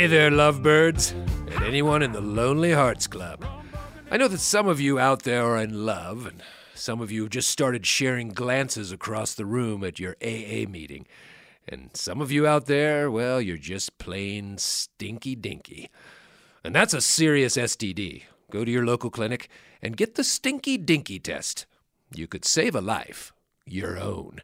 Hey there, lovebirds, and anyone in the Lonely Hearts Club. I know that some of you out there are in love, and some of you just started sharing glances across the room at your AA meeting. And some of you out there, well, you're just plain stinky dinky. And that's a serious STD. Go to your local clinic and get the stinky dinky test. You could save a life, your own.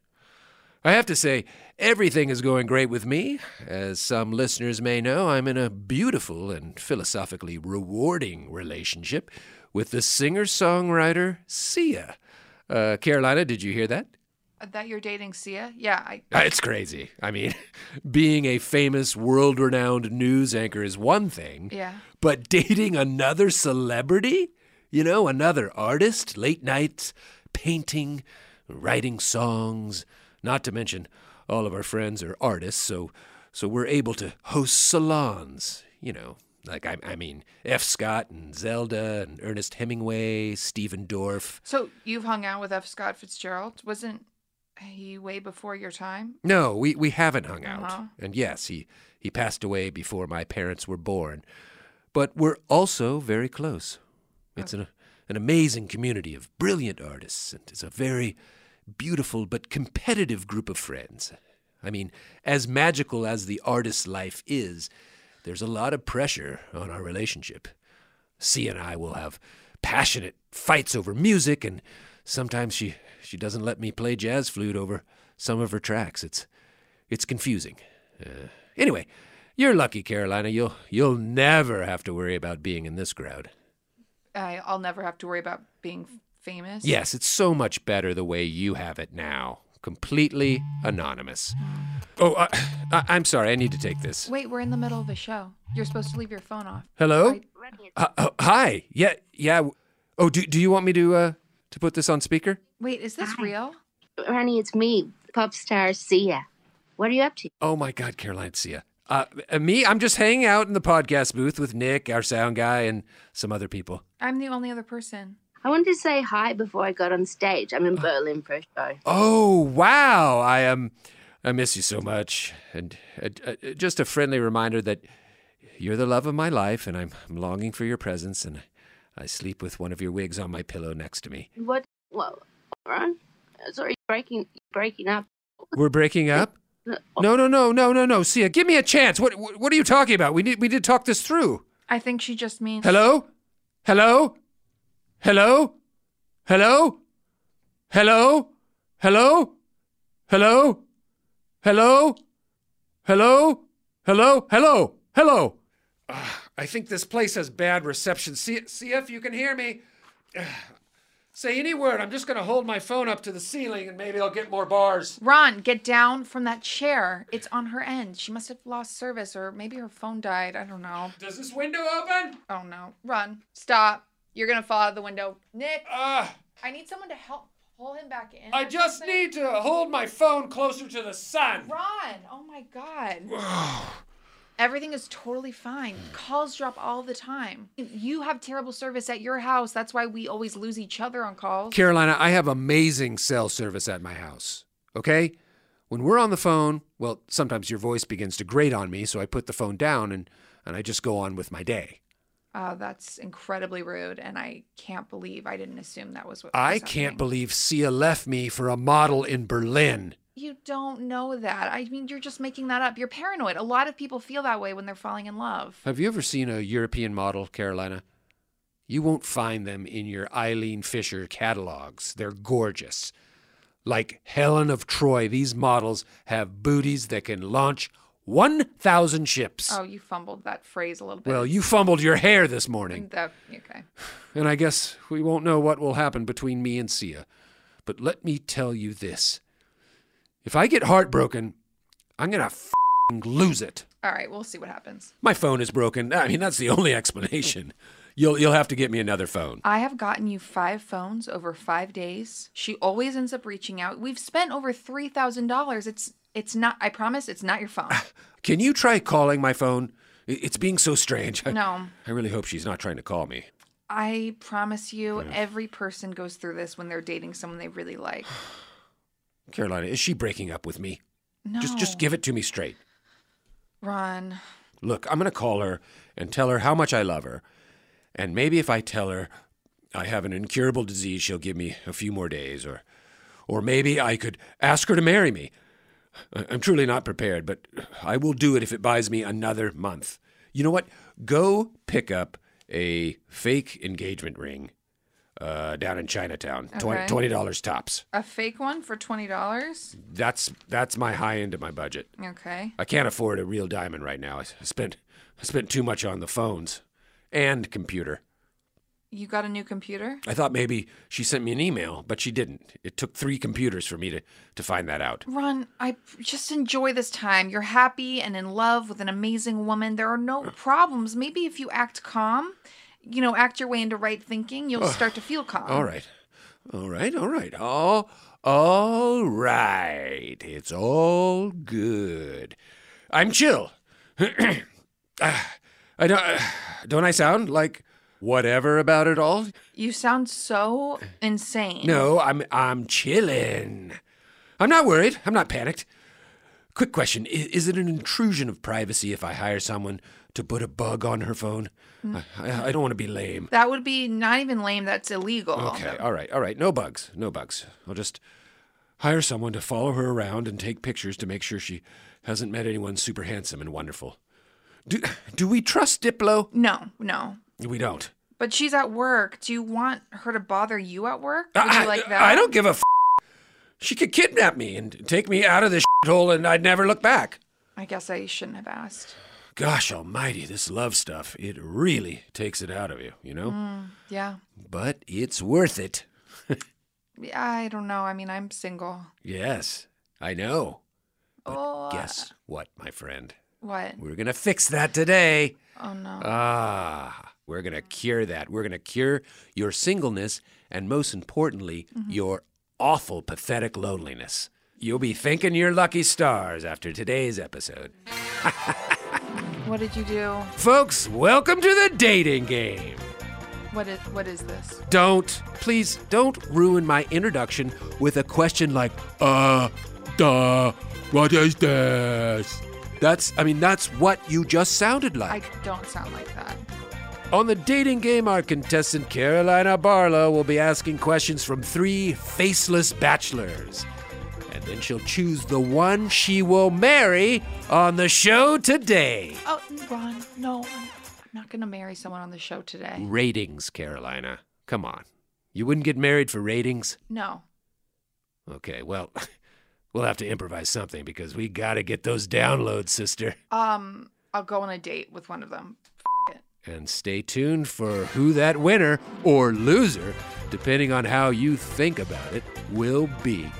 I have to say, everything is going great with me. As some listeners may know, I'm in a beautiful and philosophically rewarding relationship with the singer songwriter Sia. Uh, Carolina, did you hear that? That you're dating Sia? Yeah, I. Uh, It's crazy. I mean, being a famous, world renowned news anchor is one thing, Yeah. but dating another celebrity? You know, another artist, late nights, painting, writing songs, not to mention all of our friends are artists, so so we're able to host salons, you know, like I, I mean F. Scott and Zelda and Ernest Hemingway, Stephen Dorff. So you've hung out with F. Scott Fitzgerald? Wasn't he way before your time? No, we, we haven't hung out. Uh-huh. And yes, he, he passed away before my parents were born. But we're also very close. It's an, an amazing community of brilliant artists, and it's a very beautiful but competitive group of friends. I mean, as magical as the artist's life is, there's a lot of pressure on our relationship. Sia and I will have passionate fights over music, and sometimes she, she doesn't let me play jazz flute over some of her tracks. It's, it's confusing. Uh, anyway, you're lucky, Carolina. You'll, you'll never have to worry about being in this crowd. I, I'll never have to worry about being famous. Yes, it's so much better the way you have it now. Completely anonymous. Oh, uh, I, I'm sorry. I need to take this. Wait, we're in the middle of a show. You're supposed to leave your phone off. Hello? Right. Uh, oh, hi. Yeah, yeah. Oh, do, do you want me to uh, to put this on speaker? Wait, is this real? Ronnie, it's me, pop star Sia. What are you up to? Oh my God, Carolina Sia. Uh, uh, me, I'm just hanging out in the podcast booth with Nick, our sound guy, and some other people. I'm the only other person. I wanted to say hi before I got on stage. I'm in Berlin for a show. Oh wow, I am. I miss you so much, and uh, uh, just a friendly reminder that you're the love of my life, and I'm, I'm longing for your presence, and I sleep with one of your wigs on my pillow next to me. What? Well, Ron, sorry, breaking breaking up. We're breaking up. No, no, no, no, no, no. Sia, give me a chance. What, what, what are you talking about? We need, we need to talk this through. I think she just means. Hello? Hello? Hello? Hello? Hello? Hello? Hello? Hello? Hello? Hello? Hello? Hello? Ah, I think this place has bad reception. See, see if you can hear me. Say any word. I'm just going to hold my phone up to the ceiling and maybe I'll get more bars. Ron, get down from that chair. It's on her end. She must have lost service or maybe her phone died. I don't know. Does this window open? Oh no. Run. Stop. You're to fall out the window. Nick, Ah, I need someone to help pull him back in. I just something. need to hold my phone closer to the sun. Ron! Oh my god. Everything is totally fine. Calls drop all the time. You have terrible service at your house. That's why we always lose each other on calls. Carolina, I have amazing cell service at my house. Okay? When we're on the phone, well, sometimes your voice begins to grate on me, so I put the phone down and, and I just go on with my day. Uh, that's incredibly rude, and I can't believe I didn't assume that was what. I can't believe Sia left me for a model in Berlin. You don't know that. I mean, you're just making that up. You're paranoid. A lot of people feel that way when they're falling in love. Have you ever seen a European model, Carolina? You won't find them in your Eileen Fisher catalogs. They're gorgeous. Like Helen of Troy, these models have booties that can launch 1,000 ships. Oh, you fumbled that phrase a little bit. Well, you fumbled your hair this morning. Okay. And I guess we won't know what will happen between me and Sia. But let me tell you this if I get heartbroken, I'm going to lose it. All right, we'll see what happens. My phone is broken. I mean, that's the only explanation. You'll, you'll have to get me another phone. I have gotten you five phones over five days. She always ends up reaching out. We've spent over three thousand dollars. It's it's not. I promise, it's not your phone. Can you try calling my phone? It's being so strange. I- No. I really hope she's not trying to call me. I promise you, every person goes through this when they're dating someone they really like. Carolina, is she breaking up with me? No, Just just give it to me straight. Ron. Look, I'm going to call her and tell her how much I love her. And maybe if I tell her I have an incurable disease, she'll give me a few more days or or maybe I could ask her to marry me. I'm truly not prepared, but I will do it if it buys me another month. You know what? Go pick up a fake engagement ring uh, down in Chinatown. Okay. Twenty dollars tops. A fake one for twenty dollars. That's that's my high end of my budget. Okay. I can't afford a real diamond right now. I spent I spent too much on the phones and computer. You got a new computer? I thought maybe she sent me an email, but she didn't. It took three computers for me to, to find that out. Ron, I just enjoy this time. You're happy and in love with an amazing woman. There are no problems. Maybe if you act calm, you know, act your way into right thinking, you'll start to feel calm. All right. All right, all right. All all right. It's all good. I'm chill. Ah, I don't don't I sound like whatever about it all? You sound so insane. No, I'm I'm chilling. I'm not worried. I'm not panicked. Quick question: I- Is it an intrusion of privacy if I hire someone to put a bug on her phone? Mm. I, I don't want to be lame. That would be not even lame, that's illegal. Okay, all right, all right. No bugs, no bugs. I'll just hire someone to follow her around and take pictures to make sure she hasn't met anyone super handsome and wonderful. Do do we trust Diplo? No, no. We don't. But she's at work. Do you want her to bother you at work? Would I, you like that? I don't give a. F- she could kidnap me and take me out of this hole, and I'd never look back. I guess I shouldn't have asked. Gosh almighty, this love stuff, it really takes it out of you, you know? Mm, yeah. But it's worth it. I don't know. I mean, I'm single. Yes, I know. oh, Guess what, my friend? what? We're going to fix that today. Oh no. Ah, we're going to cure that. We're going to cure your singleness and, most importantly, Mm-hmm. your awful, pathetic loneliness. You'll be thanking your lucky stars after today's episode. what did you do? Folks, welcome to the dating game. What is what is this? Don't, please, don't ruin my introduction with a question like, uh, duh, what is this? That's, I mean, that's what you just sounded like. I don't sound like that. On the dating game, our contestant Carolina Barlow will be asking questions from three faceless bachelors. And Then she'll choose the one she will marry on the show today. Oh, Ron, no, I'm, I'm not going to marry someone on the show today. Ratings, Carolina. Come on. You wouldn't get married for ratings? No. Okay, well, we'll have to improvise something because we gotta get those downloads, sister. Um, I'll go on a date with one of them. And stay tuned for who that winner or loser, depending on how you think about it, will be.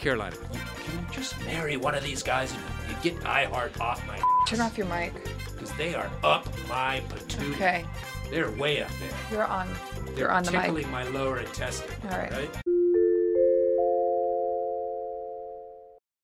Carolina, you, can you just marry one of these guys and, and get iHeart off my Turn off your mic. because they are up my patootie. Okay, They're way up there. you're on. They're You're on the mic. tickling my lower intestine. All right. right?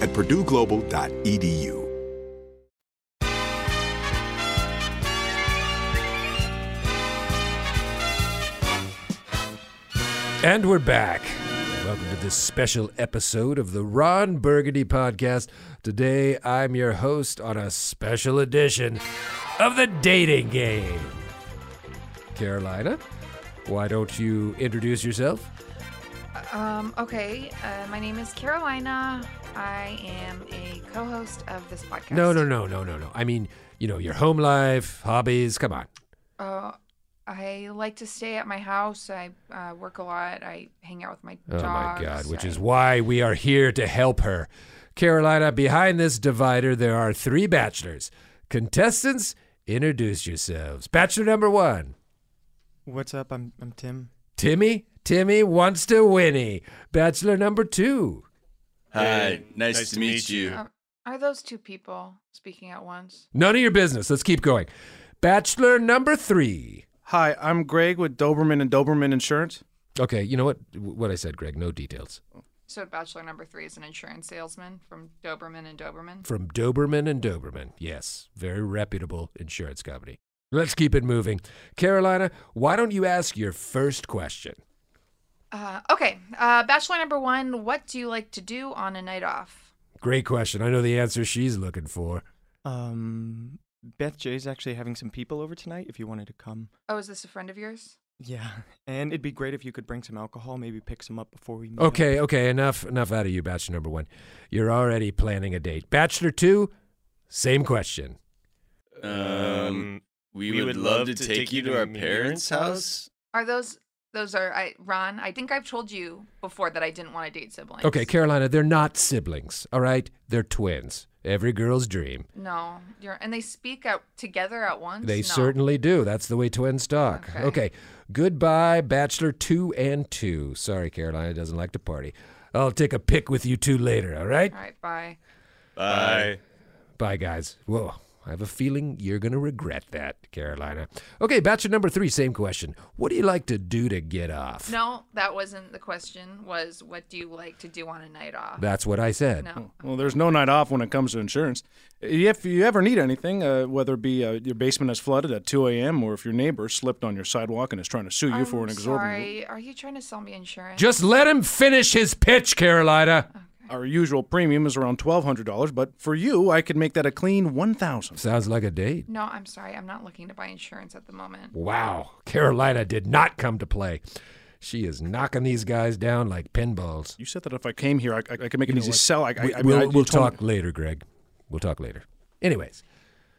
at purdueglobal.edu. And we're back. Welcome to this special episode of the Ron Burgundy Podcast. Today, I'm your host on a special edition of the dating game. Carolina, why don't you introduce yourself? Um, okay, uh, my name is Carolina. I am a co-host of this podcast. No, no, no, no, no, no. I mean, you know, your home life, hobbies. Come on. Uh, I like to stay at my house. I uh, work a lot. I hang out with my Oh dogs. my God, which I- is why we are here to help her. Carolina, behind this divider, there are three bachelors. Contestants, introduce yourselves. Bachelor number one, What's up? I'm I'm Tim. Timmy. Timmy wants to Winnie. Bachelor number two, Hi, nice, to, meet, you. Uh, are those two people speaking at once? none of your business. Let's keep going. Bachelor number three. Hi, I'm Greg with Doberman and Doberman Insurance. Okay, you know what? What I said, Greg. No details. So bachelor number three is an insurance salesman from Doberman and Doberman. From Doberman and Doberman. Yes, very reputable insurance company. Let's keep it moving. Carolina, why don't you ask your first question? Uh, okay, uh, bachelor number one. What do you like to do on a night off? Great question. I know the answer she's looking for. Um, Beth J's actually having some people over tonight. If you wanted to come. Oh, is this a friend of yours? Yeah, and it'd be great if you could bring some alcohol. Maybe pick some up before we meet. up. Okay, okay, enough enough out of you, bachelor number 1. You're already planning a date. Bachelor 2, same question. Um, we, would, love to take you to our parents' house. Are those those are I Ron? I think I've told you before that I didn't want to date siblings. Okay, Carolina, they're not siblings, all right? They're twins. Every girl's dream. No, you're and they speak out together at once. They No. certainly do. That's the way twins talk. Okay. Okay. Goodbye, Bachelor 2 and 2. Sorry, Carolina doesn't like to party. I'll take a pic with you two later, all right? All right, bye. Bye. Bye, guys. Whoa. I have a feeling you're going to regret that, Carolina. Okay, Bachelor number three, same question. What do you like to do to get off? No, that wasn't the question. Was what do you like to do on a night off? That's what I said. No. Well, there's no night off when it comes to insurance. If you ever need anything, uh, whether it be uh, your basement has flooded at 2 a.m. or if your neighbor slipped on your sidewalk and is trying to sue you I'm for an exorbitant. Sorry, are you trying to sell me insurance? Just let him finish his pitch, Carolina. Our usual premium is around $1,200, but for you, I could make that a clean 1000 Sounds like a date. No, I'm sorry. I'm not looking to buy insurance at the moment. Wow. Carolina did not come to play. She is knocking these guys down like pinballs. You said that if I came here, I, I, I could make an You know easy what? sell. I, I, We- I mean, we'll I- we'll talk me- later, Greg. We'll talk later. Anyways,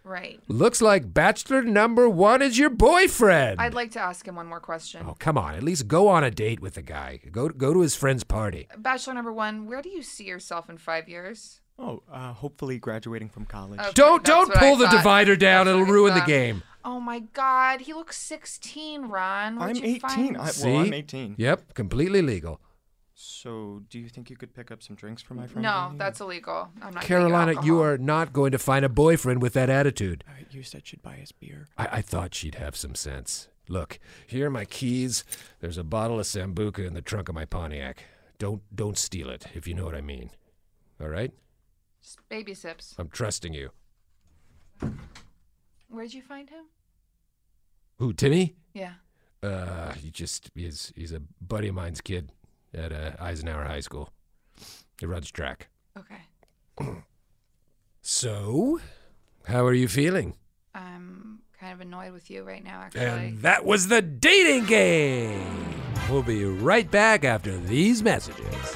Right. looks like Bachelor number one is your boyfriend. I'd like to ask him one more question. Oh, come on. At least go on a date with the guy. Go go to his friend's party. Bachelor number one, where do you see yourself in five years? Oh, uh, hopefully graduating from college. Okay, Don't don't pull the divider down. That's It'll what I ruin the game. Oh my God, he looks 16, Ron. Where'd I'm you 18. Find... I- See? I'm 18. Yep, completely legal. So, do you think you could pick up some drinks for my friend? No, that's illegal. I'm not. Carolina, you are not going to find a boyfriend with that attitude. Uh, you said she'd buy us beer. I, I thought she'd have some sense. Look, here are my keys. There's a bottle of Sambuca in the trunk of my Pontiac. Don't don't steal it, if you know what I mean. All right? Just baby sips. I'm trusting you. Where'd you find him? Who, Timmy? Yeah. Uh, he just he's he's a buddy of mine's kid at uh, Eisenhower High School. He runs track. Okay. So, how are you feeling? I'm kind of annoyed with you right now, actually. And that was the dating game. We'll be right back after these messages.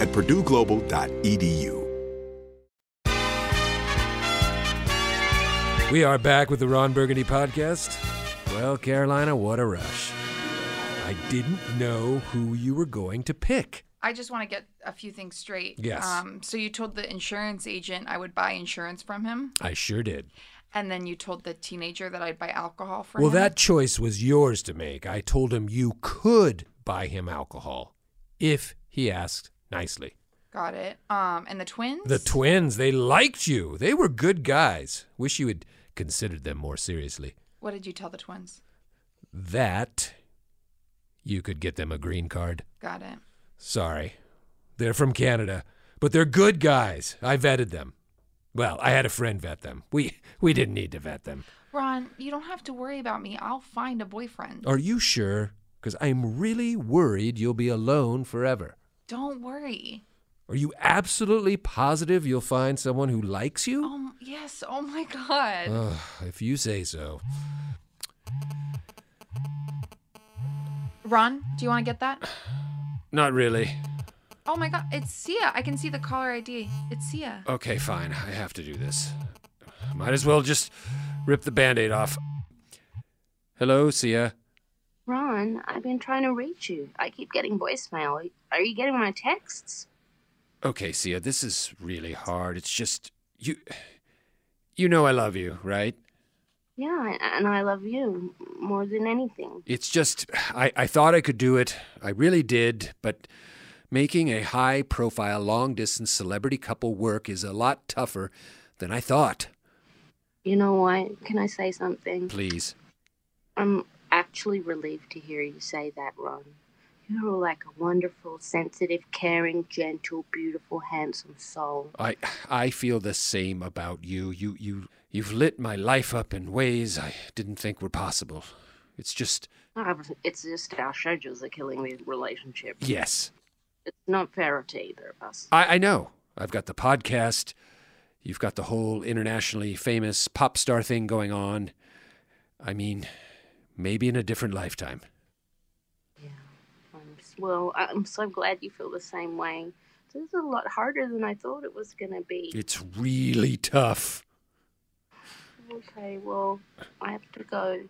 at purdueglobal.edu. We are back with the Ron Burgundy podcast. Well, Carolina, what a rush. I didn't know who you were going to pick. I just want to get a few things straight. Yes. Um, so you told the insurance agent I would buy insurance from him, I sure did. and then you told the teenager that I'd buy alcohol for Well, him. Well, that choice was yours to make. I told him you could buy him alcohol if he asked nicely. Got it. Um, and the twins. The twins, they liked you. They were good guys. Wish you had considered them more seriously. What did you tell the twins? That you could get them a green card. Got it. Sorry. They're from Canada, but they're good guys. I vetted them. Well, I had a friend vet them. We we didn't need to vet them. Ron, you don't have to worry about me. I'll find a boyfriend. Are you sure? Because I'm really worried you'll be alone forever. Don't worry. Are you absolutely positive you'll find someone who likes you? Um, yes. Oh my God. Ugh, if you say so. Ron, do you want to get that? Not really. Oh my God, it's Sia. I can see the caller ID. It's Sia. Okay, fine. I have to do this. Might as well just rip the band aid off. Hello, Sia. Ron, I've been trying to reach you. I keep getting voicemail. Are you getting my texts? Okay, Sia, this is really hard. It's just you you know I love you, right? Yeah, and I love you more than anything. It's just I, I thought I could do it. I really did, but making a high profile long distance celebrity couple work is a lot tougher than I thought. You know what? Can I say something? Please. I'm actually relieved to hear you say that, Ron. You're like a wonderful, sensitive, caring, gentle, beautiful, handsome soul. I I feel the same about you. You you you've lit my life up in ways I didn't think were possible. It's just but It's just our schedules are killing the relationship. yes. It's not fair to either of us. I, I know. I've got the podcast. You've got the whole internationally famous pop star thing going on. I mean, maybe in a different lifetime. Well, I'm so glad you feel the same way. This is a lot harder than I thought it was going to be. It's really tough. Okay, well, I have to go.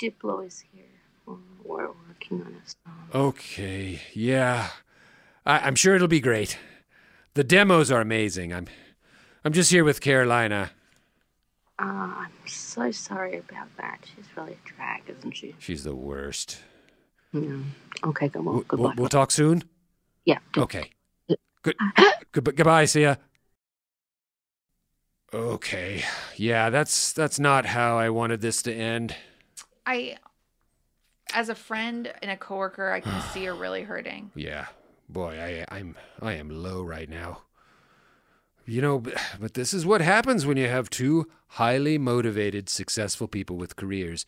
Diplo is here. Oh, We're working on a song. Okay, yeah. I, I'm sure it'll be great. The demos are amazing. I'm I'm just here with Carolina. Uh, I'm so sorry about that. She's really a drag, isn't she? She's the worst. Yeah. Okay, go on. We'll, Goodbye. we'll, we'll talk soon? Yeah. Okay. Good. Good. Goodbye, see ya. Okay. Yeah, that's that's not how I wanted this to end. I, as a friend and a coworker, I can see you're really hurting. Yeah. Boy, I I'm I am low right now. You know, but, but this is what happens when you have two highly motivated, successful people with careers.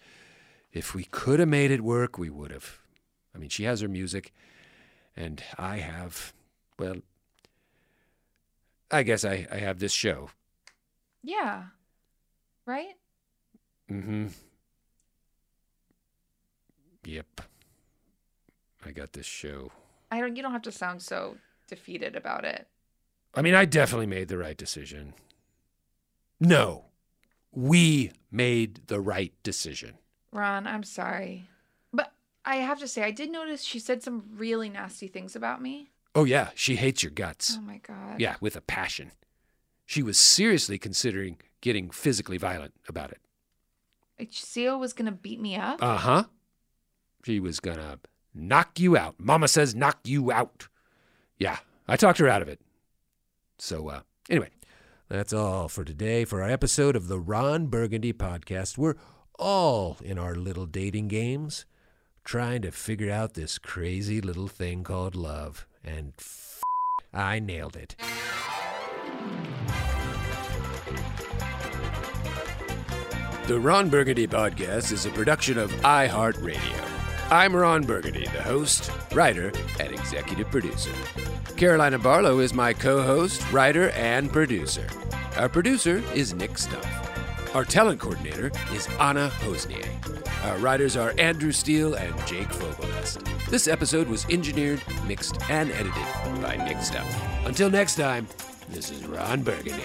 If we could have made it work, we would have. I mean, she has her music, and I have, well, I guess I, I have this show. Yeah. Right? Mm-hmm. Yep. I got this show. I don't. You don't have to sound so defeated about it. I mean, I definitely made the right decision. No, we made the right decision. Ron, I'm sorry, I have to say, I did notice she said some really nasty things about me. Oh, yeah, she hates your guts. Oh my god. Yeah, with a passion. She was seriously considering getting physically violent about it. Sia was gonna beat me up. Uh huh. She was gonna knock you out. Mama says knock you out. Yeah, I talked her out of it. So, uh, anyway, that's all for today for our episode of the Ron Burgundy podcast. We're all in our little dating games, trying to figure out this crazy little thing called love, and f- I nailed it. The Ron Burgundy Podcast is a production of iHeartRadio. I'm Ron Burgundy, the host, writer, and executive producer. Carolina Barlow is my co host, writer, and producer. Our producer is Nick Stumpf. Our talent coordinator is Anna Hossnieh. Our writers are Andrew Steele and Jake Fogelnest. This episode was engineered, mixed, and edited by Nick Stumpf. Until next time, this is Ron Burgundy.